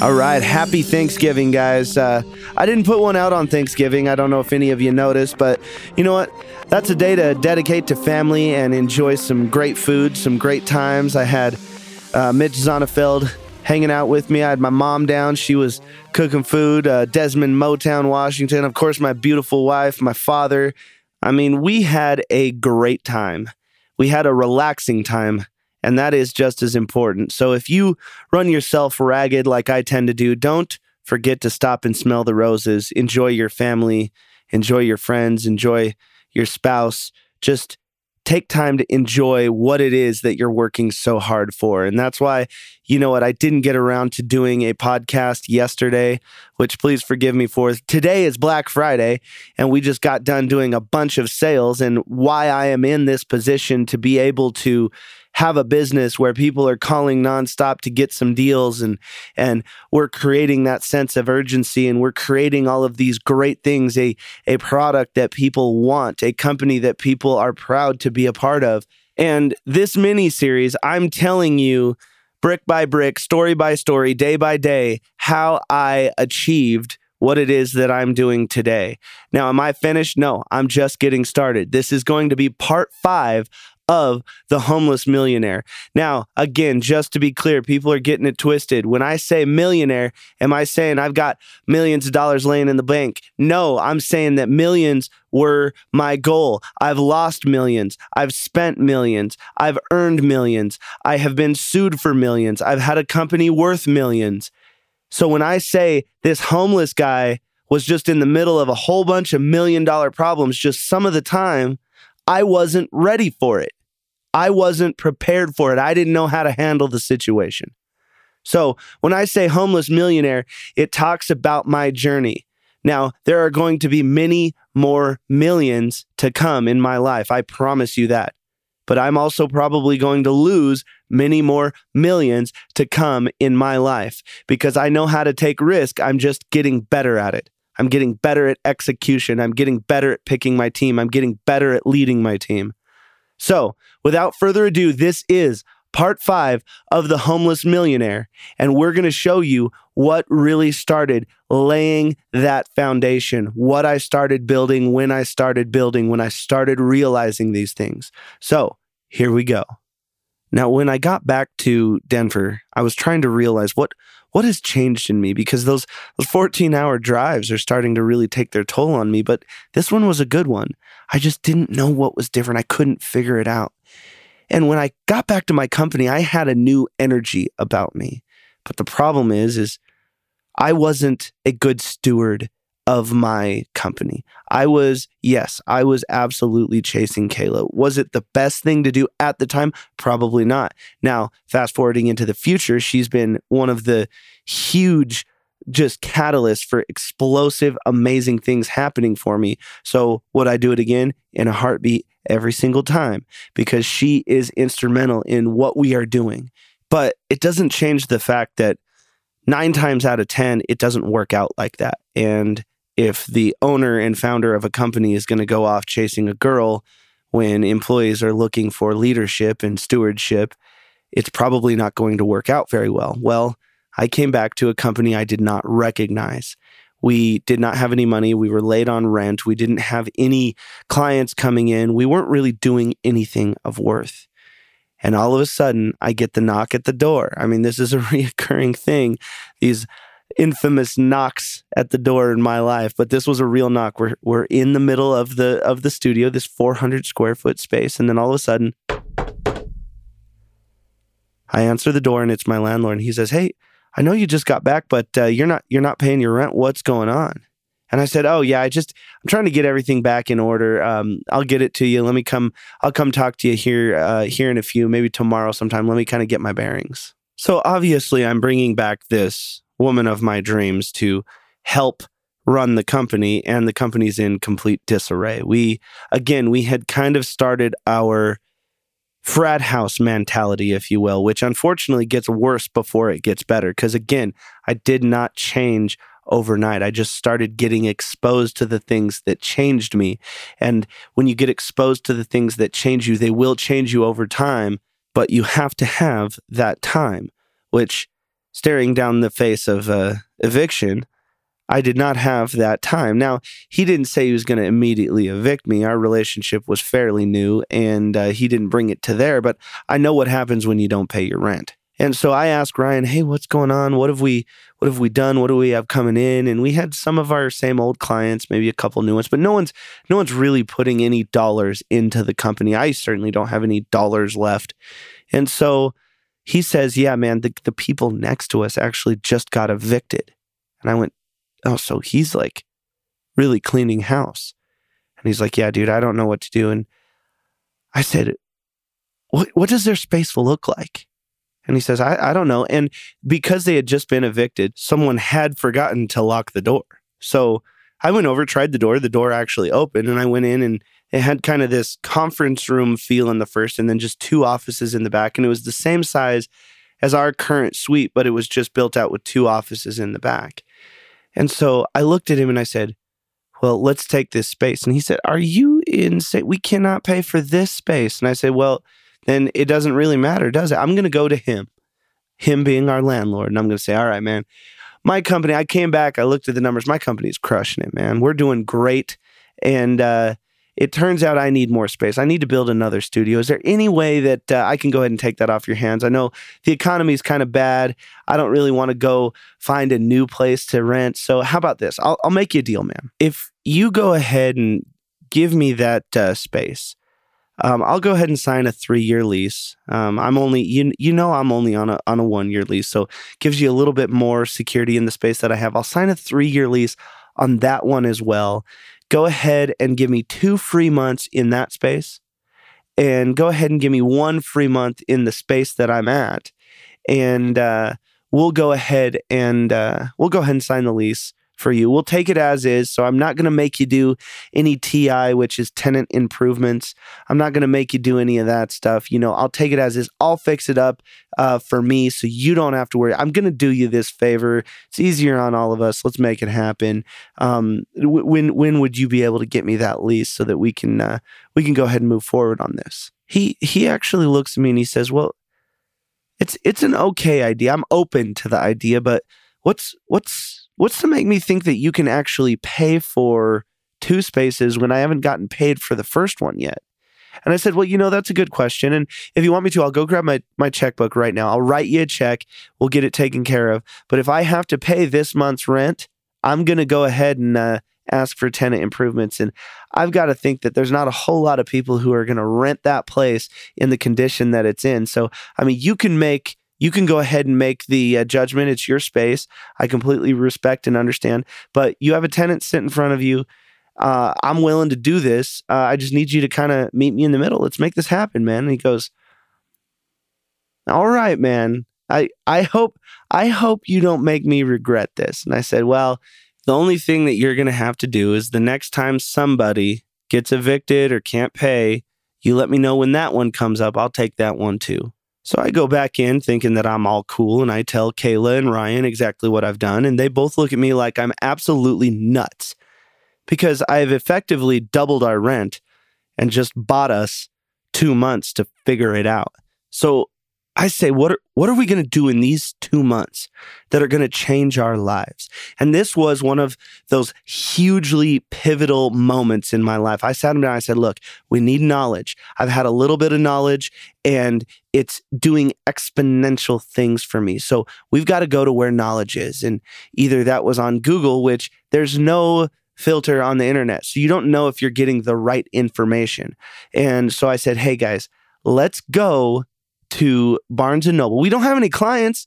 All right, happy Thanksgiving, guys. Uh, I didn't put one out on Thanksgiving. I don't know if any of you noticed, but you know what? That's a day to dedicate to family and enjoy some great food, some great times. I had uh, Mitch Zonnefeld hanging out with me. I had my mom down. She was cooking food. Uh, Desmond, Motown, Washington. Of course, my beautiful wife, my father. I mean, we had a great time. We had a relaxing time and that is just as important. So if you run yourself ragged like I tend to do, don't forget to stop and smell the roses. Enjoy your family, enjoy your friends, enjoy your spouse. Just take time to enjoy what it is that you're working so hard for. And that's why, you know what, I didn't get around to doing a podcast yesterday, which please forgive me for. Today is Black Friday, and we just got done doing a bunch of sales. And why I am in this position to be able to have a business where people are calling nonstop to get some deals and and we're creating that sense of urgency and we're creating all of these great things a a product that people want a company that people are proud to be a part of and this mini series I'm telling you brick by brick story by story day by day how I achieved what it is that I'm doing today. Now, am I finished? No, I'm just getting started. This is going to be part five of the homeless millionaire. Now, again, just to be clear, people are getting it twisted. When I say millionaire, am I saying I've got millions of dollars laying in the bank? No, I'm saying that millions were my goal. I've lost millions. I've spent millions. I've earned millions. I have been sued for millions. I've had a company worth millions. So when I say this homeless guy was just in the middle of a whole bunch of million dollar problems just some of the time, I wasn't ready for it. I wasn't prepared for it. I didn't know how to handle the situation. So when I say homeless millionaire, it talks about my journey. Now, there are going to be many more millions to come in my life. I promise you that. But I'm also probably going to lose many more millions to come in my life because I know how to take risk. I'm just getting better at it. I'm getting better at execution. I'm getting better at picking my team. I'm getting better at leading my team. So, without further ado, this is part five of The Homeless Millionaire. And we're going to show you what really started laying that foundation, what I started building, when I started building, when I started realizing these things. So, here we go. Now, when I got back to Denver, I was trying to realize what what has changed in me because those, those 14 hour drives are starting to really take their toll on me. But this one was a good one. I just didn't know what was different. I couldn't figure it out. And when I got back to my company, I had a new energy about me. But the problem is, is I wasn't a good steward of my company. I was, yes, I was absolutely chasing Kayla. Was it the best thing to do at the time? Probably not. Now, fast forwarding into the future, she's been one of the huge just catalysts for explosive, amazing things happening for me. So, would I do it again in a heartbeat every single time? Because she is instrumental in what we are doing. But it doesn't change the fact that nine times out of 10, it doesn't work out like that. And if the owner and founder of a company is going to go off chasing a girl when employees are looking for leadership and stewardship, it's probably not going to work out very well. Well, I came back to a company I did not recognize. We did not have any money. We were late on rent. We didn't have any clients coming in. We weren't really doing anything of worth. And all of a sudden, I get the knock at the door. I mean, this is a reoccurring thing. These infamous knocks at the door in my life, but this was a real knock. We're we're in the middle of the of the studio, this 400 square foot space, and then all of a sudden, I answer the door, and it's my landlord. And he says, "Hey, I know you just got back, but uh, you're not you're not paying your rent. What's going on?" And I said, "Oh yeah, I just I'm trying to get everything back in order. Um, I'll get it to you. Let me come. I'll come talk to you here uh, here in a few, maybe tomorrow sometime. Let me kind of get my bearings." So obviously, I'm bringing back this woman of my dreams to help run the company and the company's in complete disarray. We again, we had kind of started our frat house mentality if you will, which unfortunately gets worse before it gets better because again, I did not change overnight. I just started getting exposed to the things that changed me. And when you get exposed to the things that change you, they will change you over time, but you have to have that time, which staring down the face of uh, eviction. I did not have that time. Now, he didn't say he was going to immediately evict me. Our relationship was fairly new and uh, he didn't bring it to there, but I know what happens when you don't pay your rent. And so I asked Ryan, "Hey, what's going on? What have we what have we done? What do we have coming in?" And we had some of our same old clients, maybe a couple new ones, but no one's no one's really putting any dollars into the company. I certainly don't have any dollars left. And so he says, "Yeah, man, the the people next to us actually just got evicted." And I went, "Oh, so he's like really cleaning house." And he's like, "Yeah, dude, I don't know what to do." And I said, "What what does their space look like?" And he says, I, I don't know. And because they had just been evicted, someone had forgotten to lock the door. So I went over, tried the door. The door actually opened, and I went in and it had kind of this conference room feel in the first, and then just two offices in the back. And it was the same size as our current suite, but it was just built out with two offices in the back. And so I looked at him and I said, Well, let's take this space. And he said, Are you insane? We cannot pay for this space. And I said, Well, then it doesn't really matter, does it? I'm going to go to him, him being our landlord, and I'm going to say, all right, man, my company, I came back, I looked at the numbers, my company's crushing it, man. We're doing great. And, uh, it turns out I need more space. I need to build another studio. Is there any way that uh, I can go ahead and take that off your hands? I know the economy is kind of bad. I don't really want to go find a new place to rent. So, how about this? I'll, I'll make you a deal, man. If you go ahead and give me that uh, space, um, I'll go ahead and sign a three year lease. Um, I'm only you you know I'm only on a on a one year lease, so gives you a little bit more security in the space that I have. I'll sign a three year lease on that one as well. Go ahead and give me two free months in that space, and go ahead and give me one free month in the space that I'm at, and uh, we'll go ahead and uh, we'll go ahead and sign the lease for you. We'll take it as is. So I'm not going to make you do any TI, which is tenant improvements. I'm not going to make you do any of that stuff. You know, I'll take it as is. I'll fix it up uh, for me so you don't have to worry. I'm going to do you this favor. It's easier on all of us. Let's make it happen. Um, w- when when would you be able to get me that lease so that we can uh, we can go ahead and move forward on this? He he actually looks at me and he says, "Well, it's it's an okay idea. I'm open to the idea, but what's what's what's to make me think that you can actually pay for two spaces when I haven't gotten paid for the first one yet? And I said, Well, you know, that's a good question. And if you want me to, I'll go grab my, my checkbook right now. I'll write you a check. We'll get it taken care of. But if I have to pay this month's rent, I'm going to go ahead and uh, ask for tenant improvements. And I've got to think that there's not a whole lot of people who are going to rent that place in the condition that it's in. So, I mean, you can make you can go ahead and make the uh, judgment. It's your space. I completely respect and understand. But you have a tenant sit in front of you. Uh, I'm willing to do this. Uh, I just need you to kind of meet me in the middle. Let's make this happen, man. And he goes, "All right, man. I I hope I hope you don't make me regret this." And I said, "Well, the only thing that you're to have to do is the next time somebody gets evicted or can't pay, you let me know when that one comes up. I'll take that one too." So I go back in thinking that I'm all cool and I tell Kayla and Ryan exactly what I've done. And they both look at me like I'm absolutely nuts because I've effectively doubled our rent and just bought us two months to figure it out. So I say, what are, what are we going to do in these two months that are going to change our lives? And this was one of those hugely pivotal moments in my life. I sat him down. And I said, look, we need knowledge. I've had a little bit of knowledge and it's doing exponential things for me. So we've got to go to where knowledge is. And either that was on Google, which there's no filter on the internet. So you don't know if you're getting the right information. And so I said, hey guys, let's go to Barnes and Noble. We don't have any clients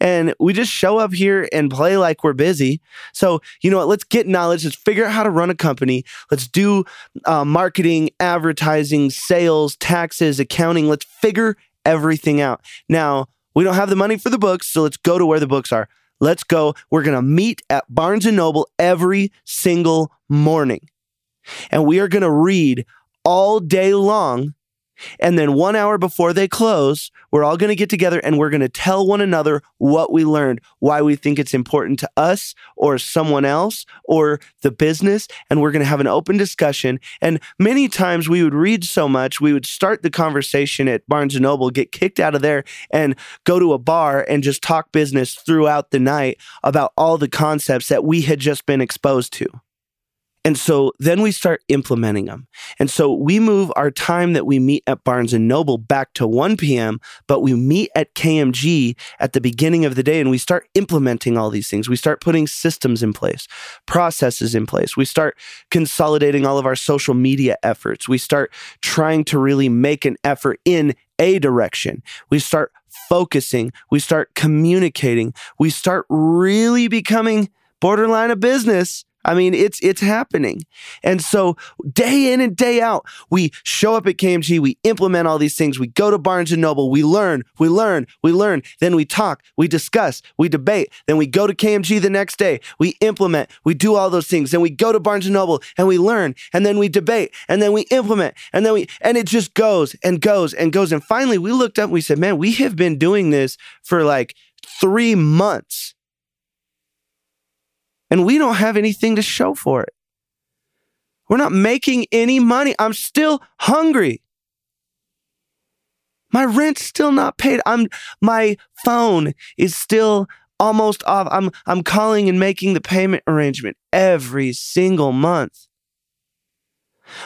and we just show up here and play like we're busy. So, you know what? Let's get knowledge. Let's figure out how to run a company. Let's do uh, marketing, advertising, sales, taxes, accounting. Let's figure everything out. Now, we don't have the money for the books, so let's go to where the books are. Let's go. We're going to meet at Barnes and Noble every single morning. And we are going to read all day long And then one hour before they close, we're all going to get together and we're going to tell one another what we learned, why we think it's important to us or someone else or the business. And we're going to have an open discussion. And many times we would read so much, we would start the conversation at Barnes and Noble, get kicked out of there, and go to a bar and just talk business throughout the night about all the concepts that we had just been exposed to. And so then we start implementing them. And so we move our time that we meet at Barnes and Noble back to 1 p.m., but we meet at KMG at the beginning of the day and we start implementing all these things. We start putting systems in place, processes in place. We start consolidating all of our social media efforts. We start trying to really make an effort in a direction. We start focusing. We start communicating. We start really becoming borderline of business I mean, it's it's happening. And so day in and day out, we show up at KMG, we implement all these things, we go to Barnes and Noble, we learn, we learn, we learn, then we talk, we discuss, we debate, then we go to KMG the next day, we implement, we do all those things, then we go to Barnes and Noble and we learn, and then we debate, and then we implement, and then we and it just goes and goes and goes. And finally we looked up and we said, Man, we have been doing this for like three months and we don't have anything to show for it. We're not making any money. I'm still hungry. My rent's still not paid. I'm my phone is still almost off. I'm I'm calling and making the payment arrangement every single month.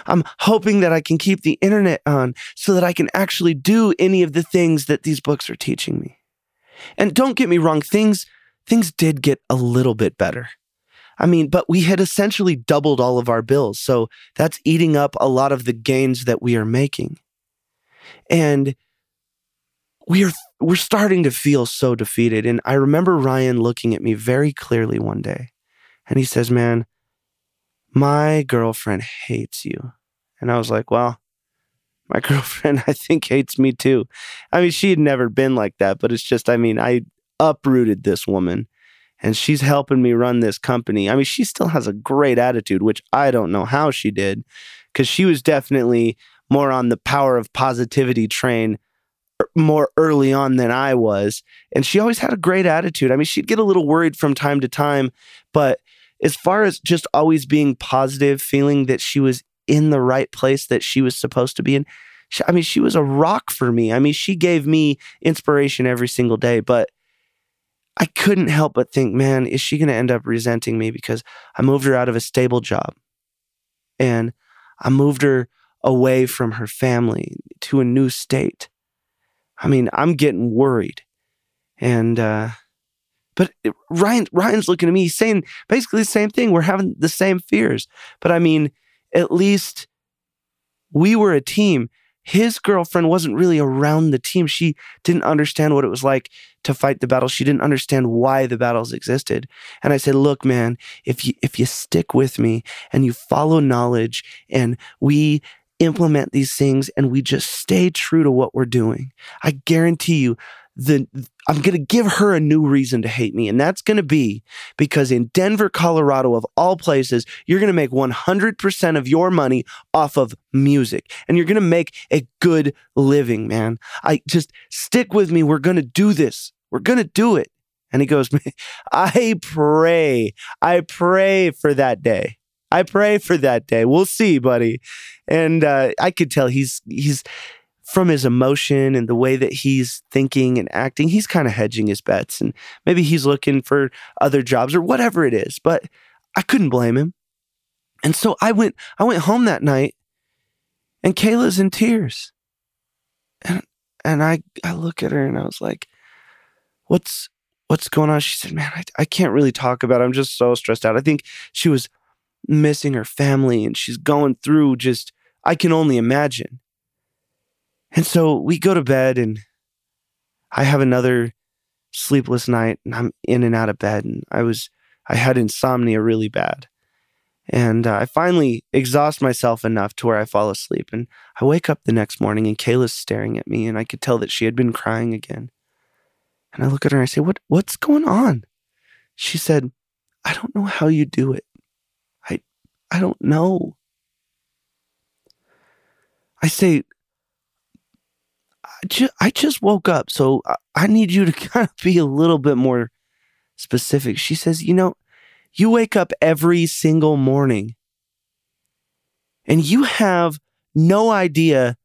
I'm hoping that I can keep the internet on so that I can actually do any of the things that these books are teaching me. And don't get me wrong, things things did get a little bit better. I mean, but we had essentially doubled all of our bills. So that's eating up a lot of the gains that we are making. And we are we're starting to feel so defeated. And I remember Ryan looking at me very clearly one day. And he says, Man, my girlfriend hates you. And I was like, Well, my girlfriend, I think, hates me too. I mean, she had never been like that, but it's just, I mean, I uprooted this woman and she's helping me run this company. I mean, she still has a great attitude, which I don't know how she did, because she was definitely more on the power of positivity train er, more early on than I was. And she always had a great attitude. I mean, she'd get a little worried from time to time, but as far as just always being positive, feeling that she was in the right place that she was supposed to be in, she, I mean, she was a rock for me. I mean, she gave me inspiration every single day, but I couldn't help but think, man, is she going to end up resenting me because I moved her out of a stable job and I moved her away from her family to a new state. I mean, I'm getting worried. And, uh, but Ryan, Ryan's looking at me, he's saying basically the same thing. We're having the same fears. But I mean, at least we were a team his girlfriend wasn't really around the team. She didn't understand what it was like to fight the battle. She didn't understand why the battles existed. And I said, "Look, man, if you if you stick with me and you follow knowledge and we implement these things and we just stay true to what we're doing, I guarantee you the I'm going to give her a new reason to hate me and that's going to be because in Denver, Colorado of all places, you're going to make 100% of your money off of music and you're going to make a good living, man. I just stick with me. We're going to do this. We're going to do it. And he goes, I pray. I pray for that day. I pray for that day. We'll see, buddy. And uh, I could tell he's he's from his emotion and the way that he's thinking and acting, he's kind of hedging his bets and maybe he's looking for other jobs or whatever it is. But I couldn't blame him. And so I went I went home that night and Kayla's in tears. And and I I look at her and I was like, What's what's going on? She said, Man, I, I can't really talk about it. I'm just so stressed out. I think she was missing her family and she's going through just I can only imagine. And so we go to bed and I have another sleepless night and I'm in and out of bed and I was I had insomnia really bad. And uh, I finally exhaust myself enough to where I fall asleep and I wake up the next morning and Kayla's staring at me and I could tell that she had been crying again. And I look at her and I say, "What what's going on?" She said, "I don't know how you do it. I I don't know." I say, just, I just woke up, so I need you to kind of be a little bit more specific. She says, You know, you wake up every single morning and you have no idea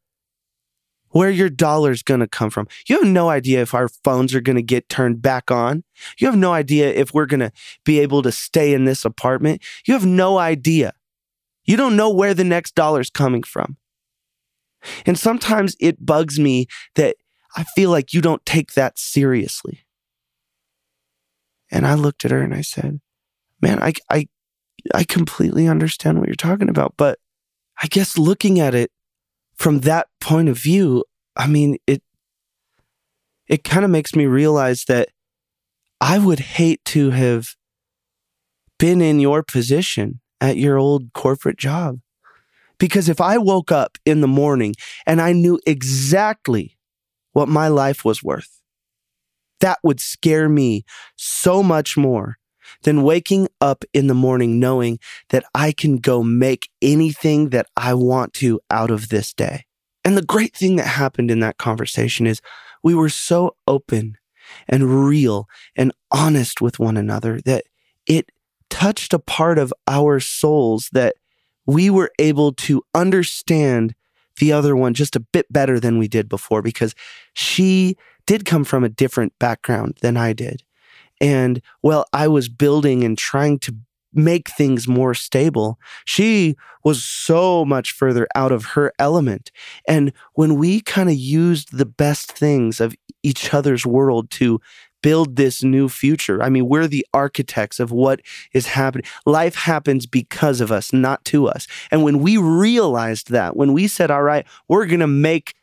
where your dollar's going to come from. You have no idea if our phones are going to get turned back on. You have no idea if we're going to be able to stay in this apartment. You have no idea. You don't know where the next dollar's coming from. And sometimes it bugs me that I feel like you don't take that seriously. And I looked at her and I said, Man, I, I, I completely understand what you're talking about. But I guess looking at it from that point of view, I mean, it, it kind of makes me realize that I would hate to have been in your position at your old corporate job. Because if I woke up in the morning and I knew exactly what my life was worth, that would scare me so much more than waking up in the morning knowing that I can go make anything that I want to out of this day. And the great thing that happened in that conversation is we were so open and real and honest with one another that it touched a part of our souls that we were able to understand the other one just a bit better than we did before because she did come from a different background than I did. And while I was building and trying to make things more stable. She was so much further out of her element. And when we kind of used the best things of each other's world to build this new future. I mean, we're the architects of what is happening. Life happens because of us, not to us. And when we realized that, when we said, all right, we're going to make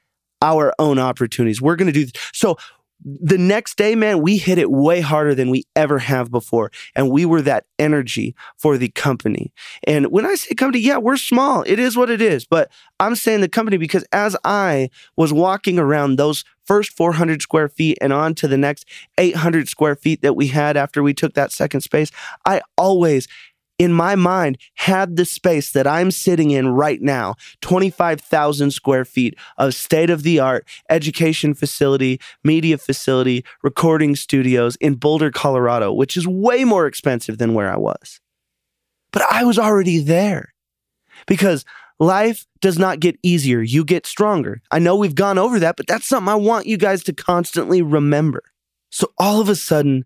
our own opportunities, we're going to do this. So the next day, man, we hit it way harder than we ever have before. And we were that energy for the company. And when I say company, yeah, we're small. It is what it is. But I'm saying the company because as I was walking around those first 400 square feet and on to the next 800 square feet that we had after we took that second space, I always in my mind had the space that I'm sitting in right now 25,000 square feet of state of the art education facility, media facility, recording studios in Boulder, Colorado, which is way more expensive than where I was. But I was already there because life does not get easier, you get stronger. I know we've gone over that, but that's something I want you guys to constantly remember. So all of a sudden,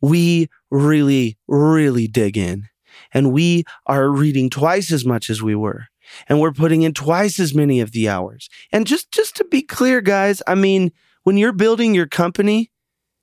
we really, really dig in and we are reading twice as much as we were and we're putting in twice as many of the hours. And just just to be clear guys, I mean, when you're building your company,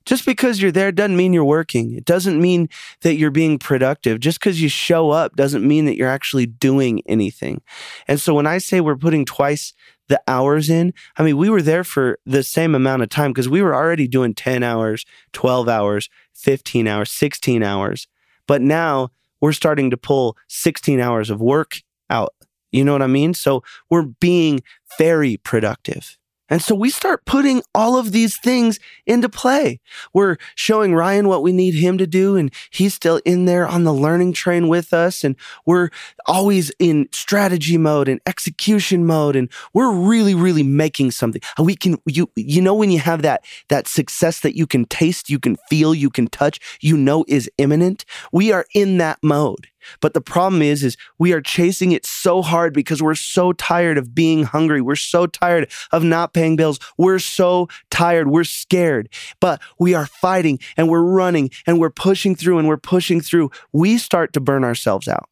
just because you're there doesn't mean you're working. It doesn't mean that you're being productive. Just because you show up doesn't mean that you're actually doing anything. And so when I say we're putting twice the hours in, I mean, we were there for the same amount of time because we were already doing 10 hours, 12 hours, 15 hours, 16 hours. But now we're starting to pull 16 hours of work out. You know what I mean? So we're being very productive. And so we start putting all of these things into play. We're showing Ryan what we need him to do, and he's still in there on the learning train with us. And we're always in strategy mode and execution mode, and we're really, really making something. We can, you, you know, when you have that that success that you can taste, you can feel, you can touch, you know is imminent. We are in that mode. But the problem is, is we are chasing it so hard because we're so tired of being hungry. We're so tired of not paying bills. We're so tired. We're scared, but we are fighting and we're running and we're pushing through and we're pushing through. We start to burn ourselves out.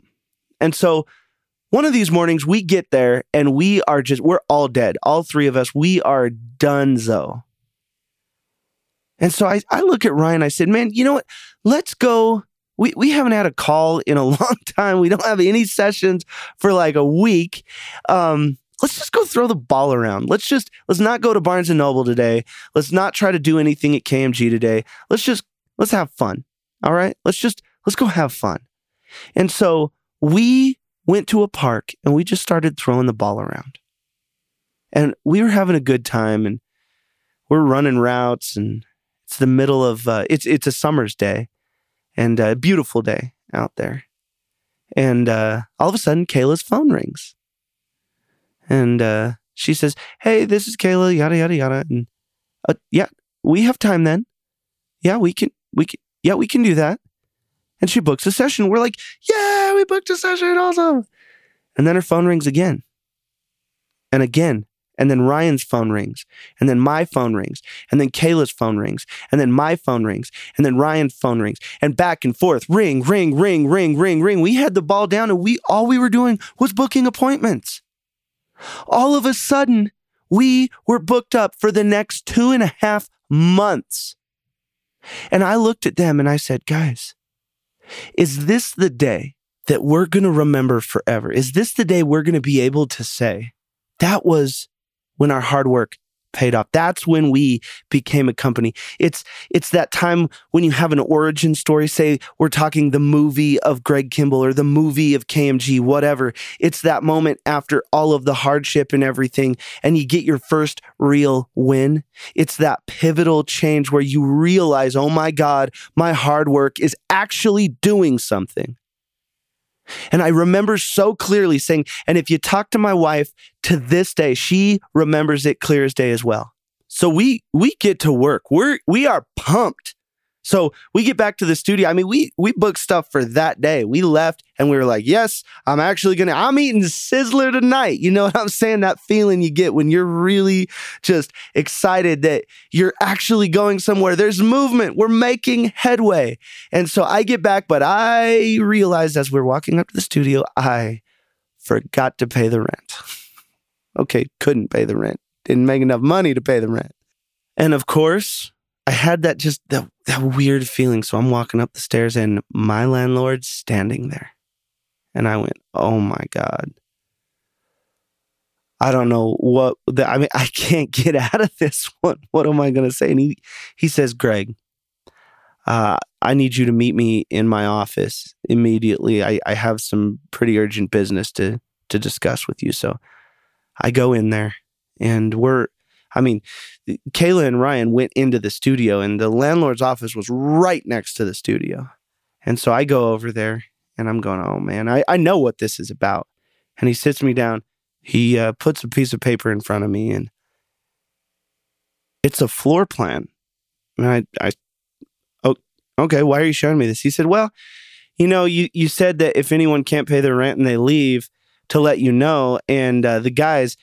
And so one of these mornings we get there and we are just, we're all dead. All three of us, we are donezo. And so I, I look at Ryan, I said, man, you know what? Let's go we, we haven't had a call in a long time. We don't have any sessions for like a week. Um, let's just go throw the ball around. Let's just let's not go to Barnes and Noble today. Let's not try to do anything at KMG today. Let's just let's have fun. All right? Let's just let's go have fun. And so we went to a park and we just started throwing the ball around. And we were having a good time and we're running routes and it's the middle of uh, it's it's a summer's day and a beautiful day out there. And uh, all of a sudden, Kayla's phone rings. And uh, she says, Hey, this is Kayla, yada, yada, yada. And uh, yeah, we have time then. Yeah, we can, we can, yeah, we can do that. And she books a session. We're like, yeah, we booked a session. Awesome. And then her phone rings again and again. And then Ryan's phone rings. And then my phone rings. And then Kayla's phone rings. And then my phone rings. And then Ryan's phone rings. And back and forth. Ring, ring, ring, ring, ring, ring. We had the ball down and we all we were doing was booking appointments. All of a sudden, we were booked up for the next two and a half months. And I looked at them and I said, guys, is this the day that we're going to remember forever? Is this the day we're going to be able to say, that was when our hard work paid off. That's when we became a company. It's it's that time when you have an origin story. Say we're talking the movie of Greg Kimball or the movie of KMG, whatever. It's that moment after all of the hardship and everything, and you get your first real win. It's that pivotal change where you realize, oh my God, my hard work is actually doing something. And I remember so clearly saying, and if you talk to my wife to this day, she remembers it clear as day as well. So we we get to work. We're we are pumped so we get back to the studio. I mean, we we booked stuff for that day. We left and we were like, yes, I'm actually gonna I'm eating Sizzler tonight. You know what I'm saying? That feeling you get when you're really just excited that you're actually going somewhere. There's movement. We're making headway. And so I get back, but I realized as we're walking up to the studio, I forgot to pay the rent. okay, couldn't pay the rent. Didn't make enough money to pay the rent. And of course, I had that just that, that weird feeling. So I'm walking up the stairs and my landlord's standing there. And I went, oh my God. I don't know what the, I mean, I can't get out of this one. What am I going to say? And he, he says, Greg, uh, I need you to meet me in my office immediately. I, I have some pretty urgent business to, to discuss with you. So I go in there and we're, I mean, Kayla and Ryan went into the studio, and the landlord's office was right next to the studio. And so I go over there and I'm going, oh man, I, I know what this is about. And he sits me down. He uh, puts a piece of paper in front of me and it's a floor plan. And I, I, oh, okay, why are you showing me this? He said, well, you know, you, you said that if anyone can't pay their rent and they leave, to let you know. And uh, the guys,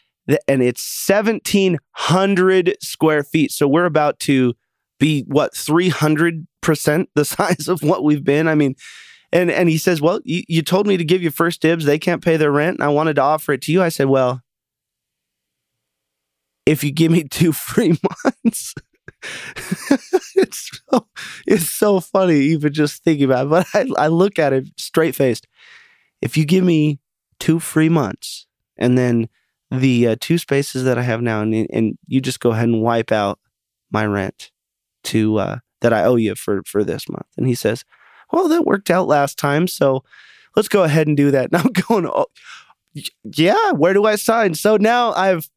and it's 1700 square feet. So we're about to be what 300% the size of what we've been. I mean, and and he says, "Well, you, you told me to give you first dibs. They can't pay their rent, and I wanted to offer it to you." I said, "Well, if you give me two free months." it's so it's so funny even just thinking about it. But I, I look at it straight faced. If you give me two free months and then the uh, two spaces that I have now, and, and you just go ahead and wipe out my rent to uh, that I owe you for for this month. And he says, "Well, that worked out last time, so let's go ahead and do that." And I'm going, "Oh, yeah, where do I sign?" So now I've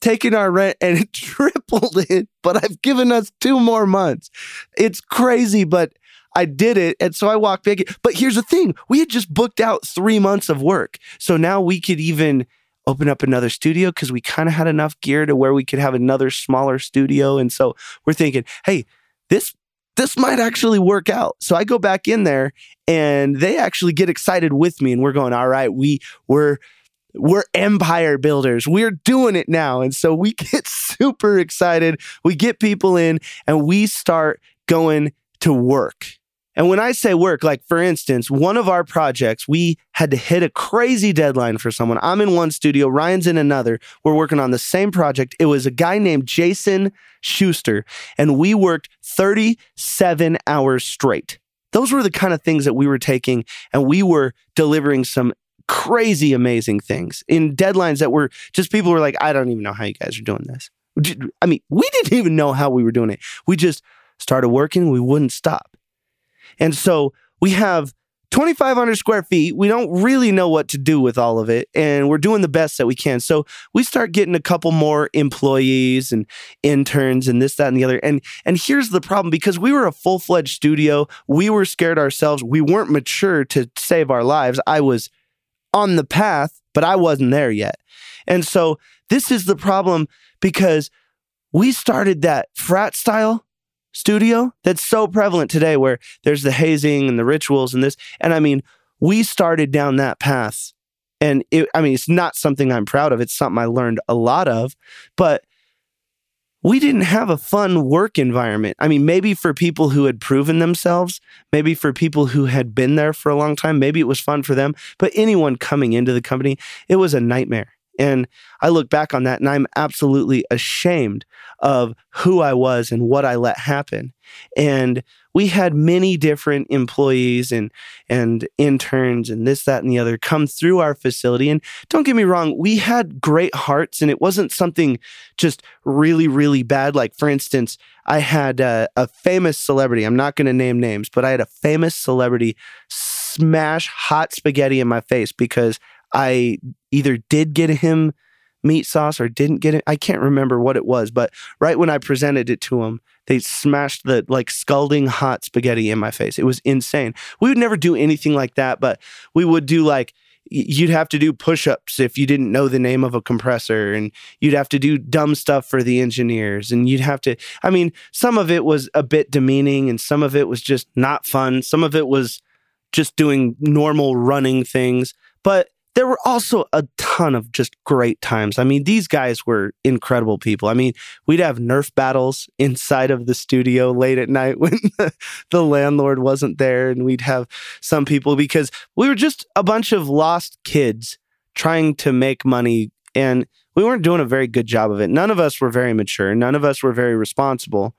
taken our rent and tripled it, but I've given us two more months. It's crazy, but I did it. And so I walked back. But here's the thing we had just booked out three months of work. So now we could even open up another studio because we kind of had enough gear to where we could have another smaller studio. And so we're thinking, hey, this this might actually work out. So I go back in there and they actually get excited with me and we're going, all right, we we're we're empire builders. We're doing it now. And so we get super excited. We get people in and we start going to work. And when I say work, like for instance, one of our projects, we had to hit a crazy deadline for someone. I'm in one studio, Ryan's in another. We're working on the same project. It was a guy named Jason Schuster, and we worked 37 hours straight. Those were the kind of things that we were taking, and we were delivering some crazy amazing things in deadlines that were just people were like, I don't even know how you guys are doing this. I mean, we didn't even know how we were doing it. We just started working, we wouldn't stop. And so we have 2,500 square feet. We don't really know what to do with all of it, and we're doing the best that we can. So we start getting a couple more employees and interns and this, that, and the other. And and here's the problem: because we were a full fledged studio, we were scared ourselves. We weren't mature to save our lives. I was on the path, but I wasn't there yet. And so this is the problem because we started that frat style studio that's so prevalent today where there's the hazing and the rituals and this. And I mean, we started down that path. And it, I mean, it's not something I'm proud of. It's something I learned a lot of, but we didn't have a fun work environment. I mean, maybe for people who had proven themselves, maybe for people who had been there for a long time, maybe it was fun for them. But anyone coming into the company, it was a nightmare. And I look back on that and I'm absolutely ashamed of who I was and what I let happen. And we had many different employees and and interns and this that and the other come through our facility. And don't get me wrong we had great hearts and it wasn't something just really really bad. Like for instance i had a, a famous celebrity. I'm not going to name names but i had a famous celebrity smash hot spaghetti in my face because i either did get him meat sauce or didn't get it. I can't remember what it was, but right when I presented it to him, they smashed the like scalding hot spaghetti in my face. It was insane. We would never do anything like that, but we would do like you'd have to do push-ups if you didn't know the name of a compressor and you'd have to do dumb stuff for the engineers and you'd have to I mean, some of it was a bit demeaning and some of it was just not fun. Some of it was just doing normal running things, but there were also a ton of just great times. I mean, these guys were incredible people. I mean, we'd have Nerf battles inside of the studio late at night when the, landlord wasn't there, and we'd have some people because we were just a bunch of lost kids trying to make money, and we weren't doing a very good job of it. None of us were very mature, none of us were very responsible.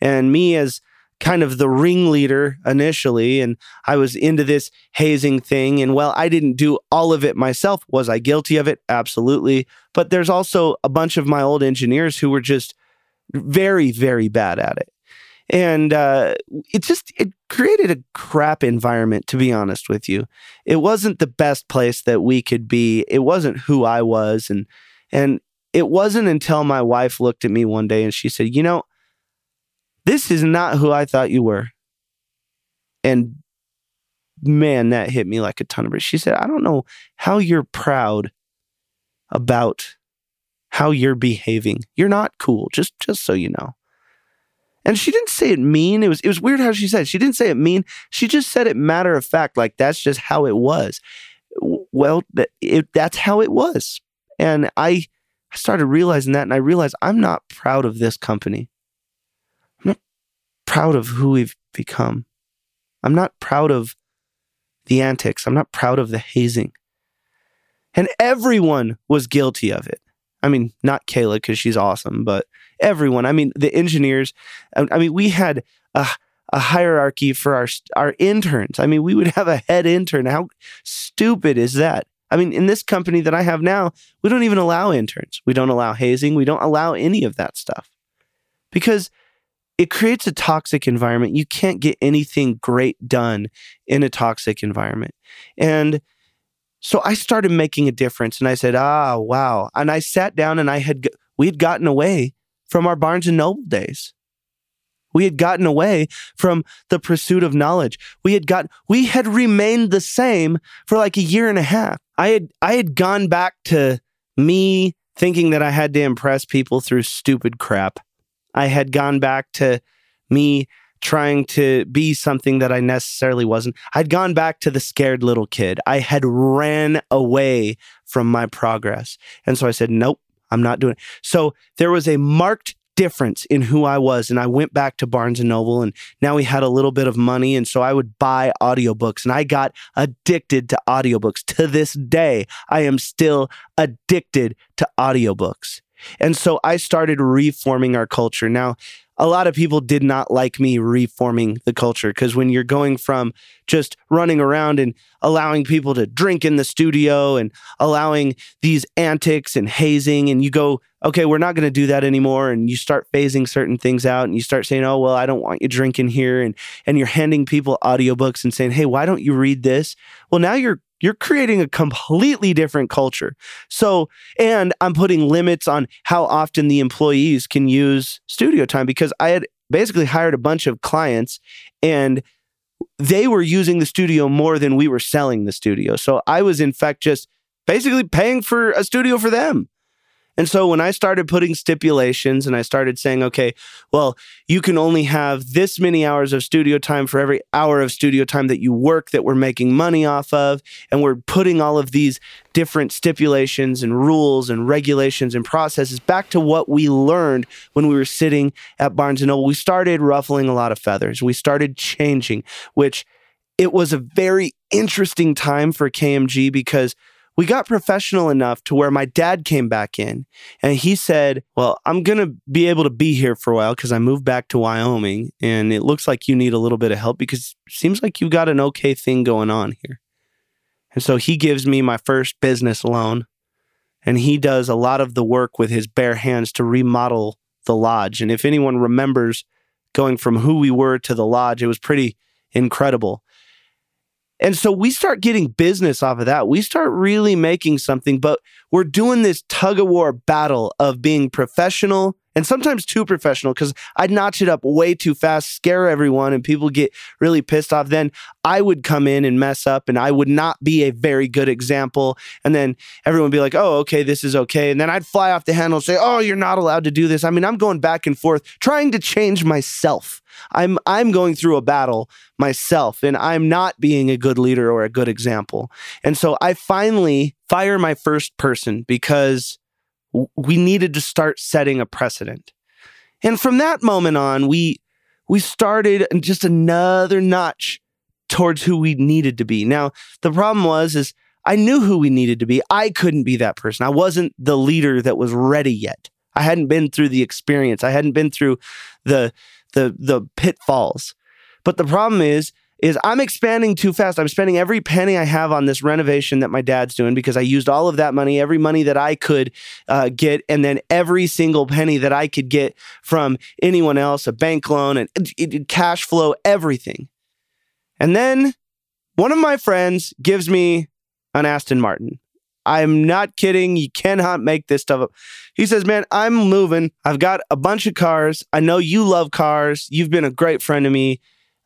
And me, as kind of the ringleader initially and I was into this hazing thing and well I didn't do all of it myself. Was I guilty of it? Absolutely. But there's also a bunch of my old engineers who were just very very bad at it. And uh, it just it created a crap environment to be honest with you. It wasn't the best place that we could be. It wasn't who I was and and it wasn't until my wife looked at me one day and she said you know this is not who I thought you were. And man, that hit me like a ton of bricks. She said, I don't know how you're proud about how you're behaving. You're not cool, just just so you know. And she didn't say it mean. It was it was weird how she said. It. She didn't say it mean. She just said it matter of fact, like that's just how it was. Well, that it, that's how it was. And I I started realizing that, and I realized I'm not proud of this company proud of who we've become. I'm not proud of the antics. I'm not proud of the hazing. And everyone was guilty of it. I mean, not Kayla because she's awesome, but everyone. I mean, the engineers. I mean, we had a, a hierarchy for our our interns. I mean, we would have a head intern. How stupid is that? I mean, in this company that I have now, we don't even allow interns. We don't allow hazing. We don't allow any of that stuff because it creates a toxic environment. You can't get anything great done in a toxic environment. And so I started making a difference and I said, ah, wow. And I sat down and I had, we had gotten away from our Barnes and Noble days. We had gotten away from the pursuit of knowledge. We had got, we had remained the same for like a year and a half. I had, I had gone back to me thinking that I had to impress people through stupid crap. I had gone back to me trying to be something that I necessarily wasn't. I'd gone back to the scared little kid. I had ran away from my progress. And so I said, nope, I'm not doing it. So there was a marked difference in who I was. And I went back to Barnes and Noble and now we had a little bit of money. And so I would buy audiobooks and I got addicted to audiobooks. To this day, I am still addicted to audiobooks. And so I started reforming our culture. Now, a lot of people did not like me reforming the culture because when you're going from just running around and allowing people to drink in the studio and allowing these antics and hazing, and you go, okay, we're not going to do that anymore, and you start phasing certain things out, and you start saying, oh well, I don't want you drinking here, and and you're handing people audiobooks and saying, hey, why don't you read this? Well, now you're you're creating a completely different culture. So, and I'm putting limits on how often the employees can use studio time because I had basically hired a bunch of clients and they were using the studio more than we were selling the studio. So I was, in fact, just basically paying for a studio for them. And so when I started putting stipulations and I started saying, okay, well, you can only have this many hours of studio time for every hour of studio time that you work that we're making money off of. And we're putting all of these different stipulations and rules and regulations and processes back to what we learned when we were sitting at Barnes and Noble. We started ruffling a lot of feathers. We started changing, which it was a very interesting time for KMG because we got professional enough to where my dad came back in and he said, Well, I'm going to be able to be here for a while because I moved back to Wyoming and it looks like you need a little bit of help because it seems like you got an okay thing going on here. And so he gives me my first business loan and he does a lot of the work with his bare hands to remodel the lodge. And if anyone remembers going from who we were to the lodge, it was pretty incredible. And so we start getting business off of that. We start really making something, but we're doing this tug of war battle of being professional and sometimes too professional because I'd notch it up way too fast, scare everyone, and people get really pissed off. Then I would come in and mess up, and I would not be a very good example. And then everyone would be like, oh, okay, this is okay. And then I'd fly off the handle and say, oh, you're not allowed to do this. I mean, I'm going back and forth trying to change myself. I'm I'm going through a battle myself and I'm not being a good leader or a good example. And so I finally fire my first person because we needed to start setting a precedent. And from that moment on, we we started just another notch towards who we needed to be. Now, the problem was is I knew who we needed to be. I couldn't be that person. I wasn't the leader that was ready yet. I hadn't been through the experience. I hadn't been through the the the pitfalls. But the problem is is I'm expanding too fast. I'm spending every penny I have on this renovation that my dad's doing because I used all of that money, every money that I could uh, get, and then every single penny that I could get from anyone else, a bank loan and it, it, cash flow, everything. And then one of my friends gives me an Aston Martin. I'm not kidding. You cannot make this stuff up. He says, Man, I'm moving. I've got a bunch of cars. I know you love cars. You've been a great friend to me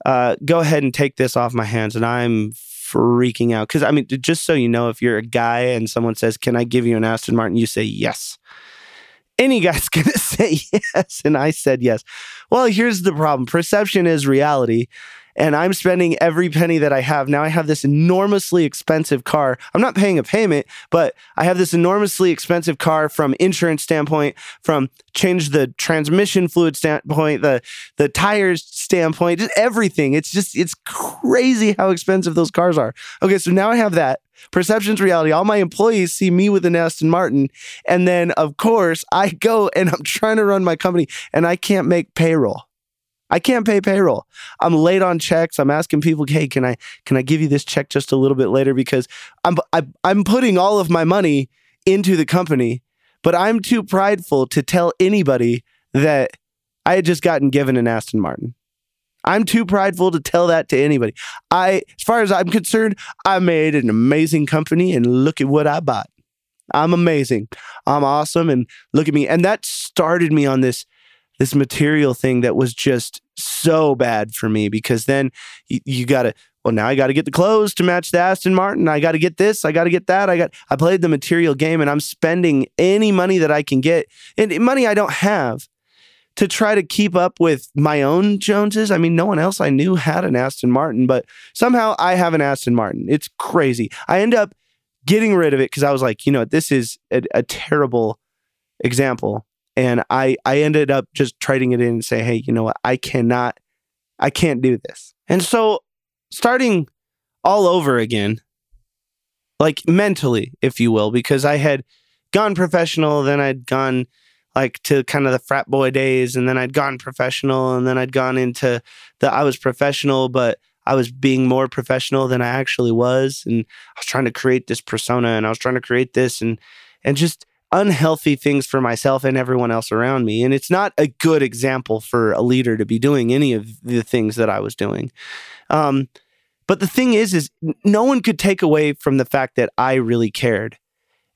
uh, go ahead and take this off my hands. And I'm freaking out. Because, I mean, just so you know, if you're a guy and someone says, Can I give you an Aston Martin? You say yes. Any guy's going to say yes. And I said yes. Well, here's the problem perception is reality and I'm spending every penny that I have. Now I have this enormously expensive car. I'm not paying a payment, but I have this enormously expensive car from insurance standpoint, from change the transmission fluid standpoint, the the tires standpoint, just everything. It's just it's crazy how expensive those cars are. Okay, so now I have that. Perception's reality. All my employees see me with an Aston Martin. And then, of course, I go and I'm trying to run my company and I can't make payroll. I can't pay payroll. I'm late on checks. I'm asking people, "Hey, can I can I give you this check just a little bit later because I'm I, am i am putting all of my money into the company, but I'm too prideful to tell anybody that I had just gotten given an Aston Martin. I'm too prideful to tell that to anybody. I as far as I'm concerned, I made an amazing company and look at what I bought. I'm amazing. I'm awesome and look at me. And that started me on this this material thing that was just so bad for me because then you, you got to well now I got to get the clothes to match the Aston Martin. I got to get this, I got to get that. I got I played the material game and I'm spending any money that I can get and money I don't have to try to keep up with my own Joneses. I mean, no one else I knew had an Aston Martin, but somehow I have an Aston Martin. It's crazy. I end up getting rid of it because I was like, you know, this is a, a terrible example and I I ended up just trading it in and say, hey, you know what? I cannot, I can't do this. And so starting all over again, like mentally, if you will, because I had gone professional, then I'd gone like to kind of the frat boy days, and then I'd gone professional, and then I'd gone into the I was professional, but I was being more professional than I actually was, and I was trying to create this persona, and I was trying to create this, and and just unhealthy things for myself and everyone else around me. And it's not a good example for a leader to be doing any of the things that I was doing. Um, but the thing is, is no one could take away from the fact that I really cared.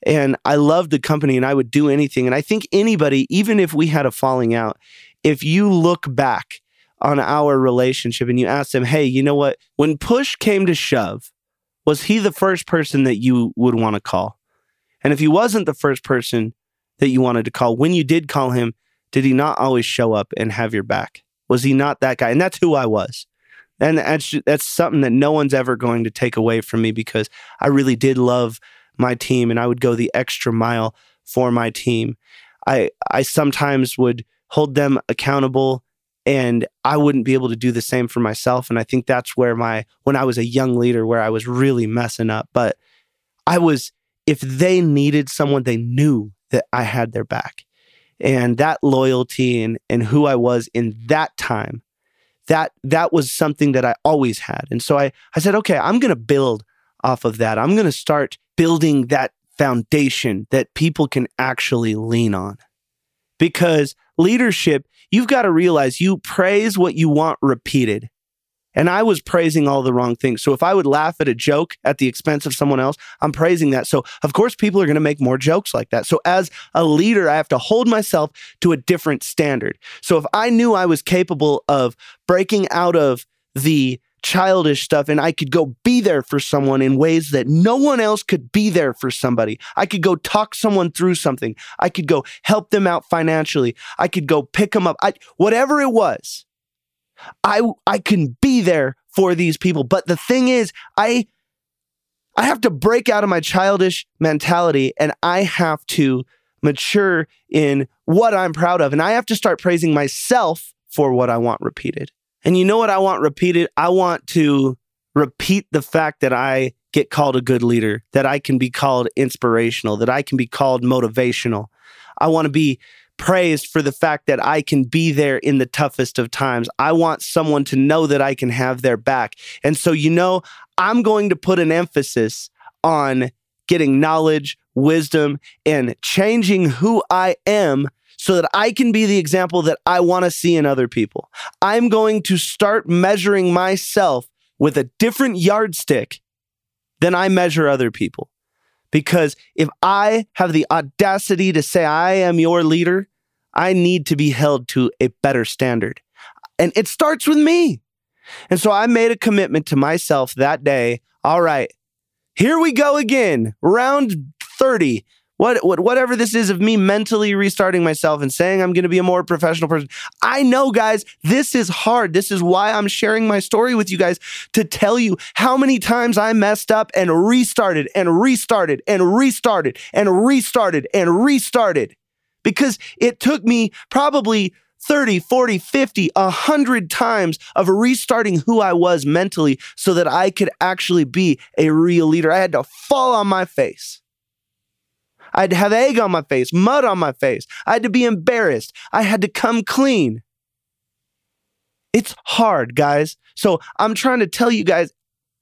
And I loved the company and I would do anything. And I think anybody, even if we had a falling out, if you look back on our relationship and you ask them, hey, you know what? When push came to shove, was he the first person that you would want to call? And if he wasn't the first person, that you wanted to call. When you did call him, did he not always show up and have your back? Was he not that guy? And that's who I was. And that's that's something that no one's ever going to take away from me because I really did love my team and I would go the extra mile for my team. I I sometimes would hold them accountable and I wouldn't be able to do the same for myself and I think that's where my when I was a young leader where I was really messing up but I was if they needed someone they knew that I had their back and that loyalty and and who I was in that time that that was something that I always had and so I I said okay I'm to build off of that I'm to start building that foundation that people can actually lean on. Because leadership, you've got to realize you praise what you want repeated. And I was praising all the wrong things. So if I would laugh at a joke at the expense of someone else, I'm praising that. So of course, people are going to make more jokes like that. So as a leader, I have to hold myself to a different standard. So if I knew I was capable of breaking out of the childish stuff and I could go be there for someone in ways that no one else could be there for somebody. I could go talk someone through something. I could go help them out financially. I could go pick them up. I, whatever it was. I I can be there for these people. But the thing is, I I have to break out of my childish mentality and I have to mature in what I'm proud of and I have to start praising myself for what I want repeated. And you know what I want repeated? I want to repeat the fact that I get called a good leader, that I can be called inspirational, that I can be called motivational. I want to be praised for the fact that I can be there in the toughest of times. I want someone to know that I can have their back. And so, you know, I'm going to put an emphasis on getting knowledge, wisdom, and changing who I am so that I can be the example that I want to see in other people. I'm going to start measuring myself with a different yardstick than I measure other people. Because if I have the audacity to say I am your leader, I need to be held to a better standard. And it starts with me. And so I made a commitment to myself that day. All right, here we go again, round 30 what, what whatever this is of me mentally restarting myself and saying I'm going to be a more professional person. I know guys, this is hard. This is why I'm sharing my story with you guys to tell you how many times I messed up and restarted and restarted and restarted and restarted and restarted because it took me probably 30, 40, 50, 100 times of restarting who I was mentally so that I could actually be a real leader. I had to fall on my face. I had to have egg on my face, mud on my face. I had to be embarrassed. I had to come clean. It's hard, guys. So I'm trying to tell you guys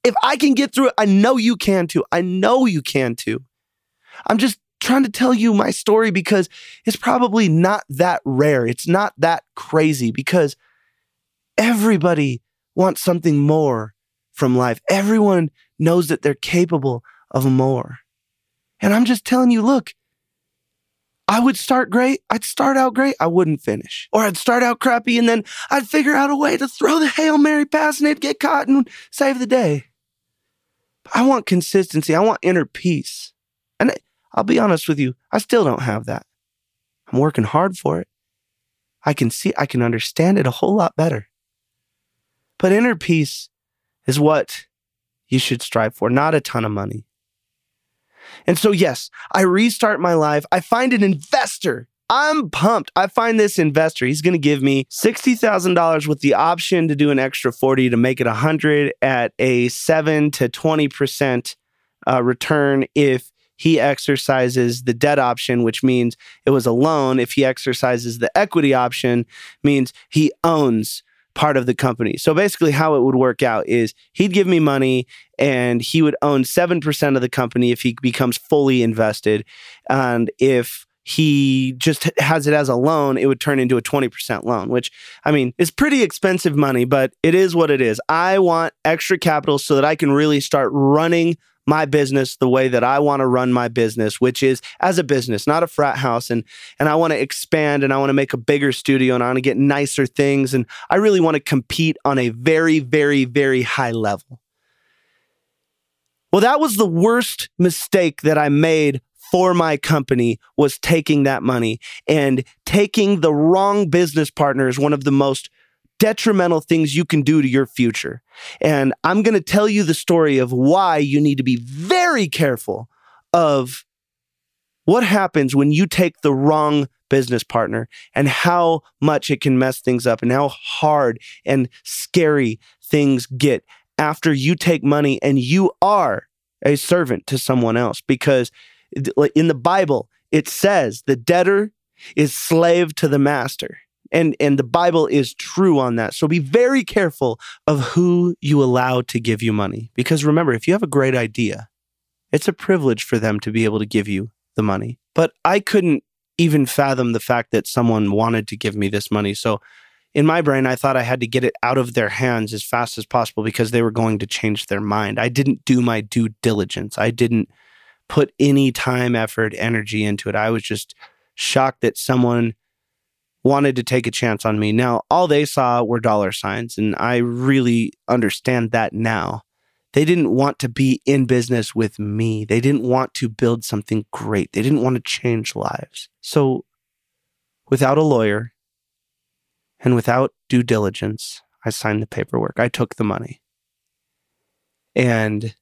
if I can get through it, I know you can too. I know you can too. I'm just trying to tell you my story because it's probably not that rare. It's not that crazy because everybody wants something more from life. Everyone knows that they're capable of more. And I'm just telling you, look, I would start great. I'd start out great. I wouldn't finish. Or I'd start out crappy and then I'd figure out a way to throw the Hail Mary pass and it'd get caught and save the day. I want consistency. I want inner peace. And I'll be honest with you, I still don't have that. I'm working hard for it. I can see, I can understand it a whole lot better. But inner peace is what you should strive for, not a ton of money. And so, yes, I restart my life. I find an investor. I'm pumped. I find this investor. He's going to give me $60,000 with the option to do an extra 40 to make it 100 at a 7 to 20% uh, return if he exercises the debt option, which means it was a loan. If he exercises the equity option, means he owns part of the company. So basically, how it would work out is he'd give me money and he would own 7% of the company if he becomes fully invested. And if he just has it as a loan, it would turn into a 20% loan, which I mean is pretty expensive money, but it is what it is. I want extra capital so that I can really start running my business the way that I want to run my business, which is as a business, not a frat house. And and I want to expand and I want to make a bigger studio and I want to get nicer things. And I really want to compete on a very, very, very high level. Well, that was the worst mistake that I made for my company was taking that money and taking the wrong business partner is one of the most detrimental things you can do to your future. And I'm going to tell you the story of why you need to be very careful of what happens when you take the wrong business partner and how much it can mess things up and how hard and scary things get after you take money and you are a servant to someone else because in the Bible it says the debtor is slave to the master and and the bible is true on that. So be very careful of who you allow to give you money. Because remember if you have a great idea it's a privilege for them to be able to give you the money. But i couldn't even fathom the fact that someone wanted to give me this money. So in my brain i thought i had to get it out of their hands as fast as possible because they were going to change their mind. I didn't do my due diligence. I didn't put any time effort energy into it. I was just shocked that someone wanted to take a chance on me. Now, all they saw were dollar signs, and I really understand that now. They didn't want to be in business with me. They didn't want to build something great. They didn't want to change lives. So, without a lawyer and without due diligence, I signed the paperwork. I took the money. And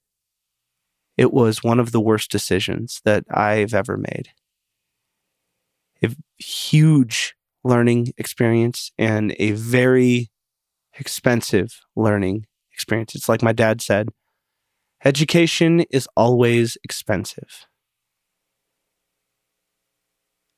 it was one of the worst decisions that I've ever made. A huge learning experience and a very expensive learning experience. It's like my dad said education is always expensive.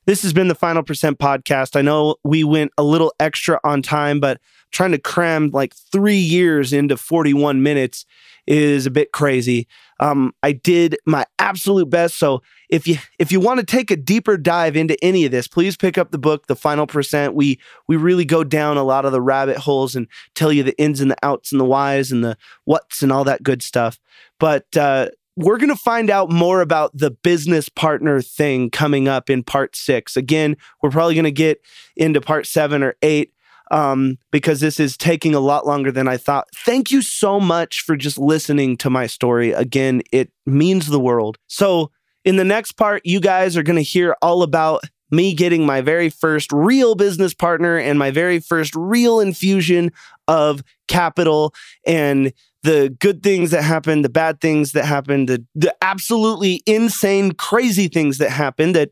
This has been the Final Percent podcast. I know we went a little extra on time, but trying to cram like three years into 41 minutes is a bit crazy. Um, I did my absolute best. So if you if you want to take a deeper dive into any of this, please pick up the book, The Final Percent. We we really go down a lot of the rabbit holes and tell you the ins and the outs and the whys and the whats and all that good stuff. But uh, we're going to find out more about the business partner thing coming up in part six. Again, we're probably going to get into part seven or eight um, because this is taking a lot longer than I thought. Thank you so much for just listening to my story. Again, it means the world. So, in the next part, you guys are going to hear all about me getting my very first real business partner and my very first real infusion of capital and the good things that happened, the bad things that happened, the, the absolutely insane, crazy things that happened that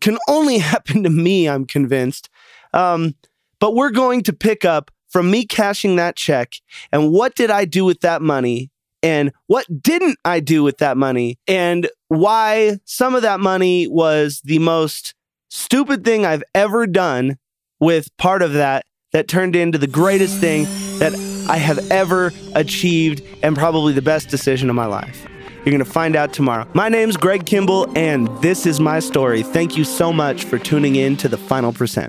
can only happen to me, I'm convinced. Um, but we're going to pick up from me cashing that check and what did I do with that money and what didn't I do with that money and why some of that money was the most stupid thing I've ever done with part of that that turned into the greatest thing that I have ever achieved and probably the best decision of my life. You're going to find out tomorrow. My name's Greg Kimball, and this is my story. Thank you so much for tuning in to the final percent.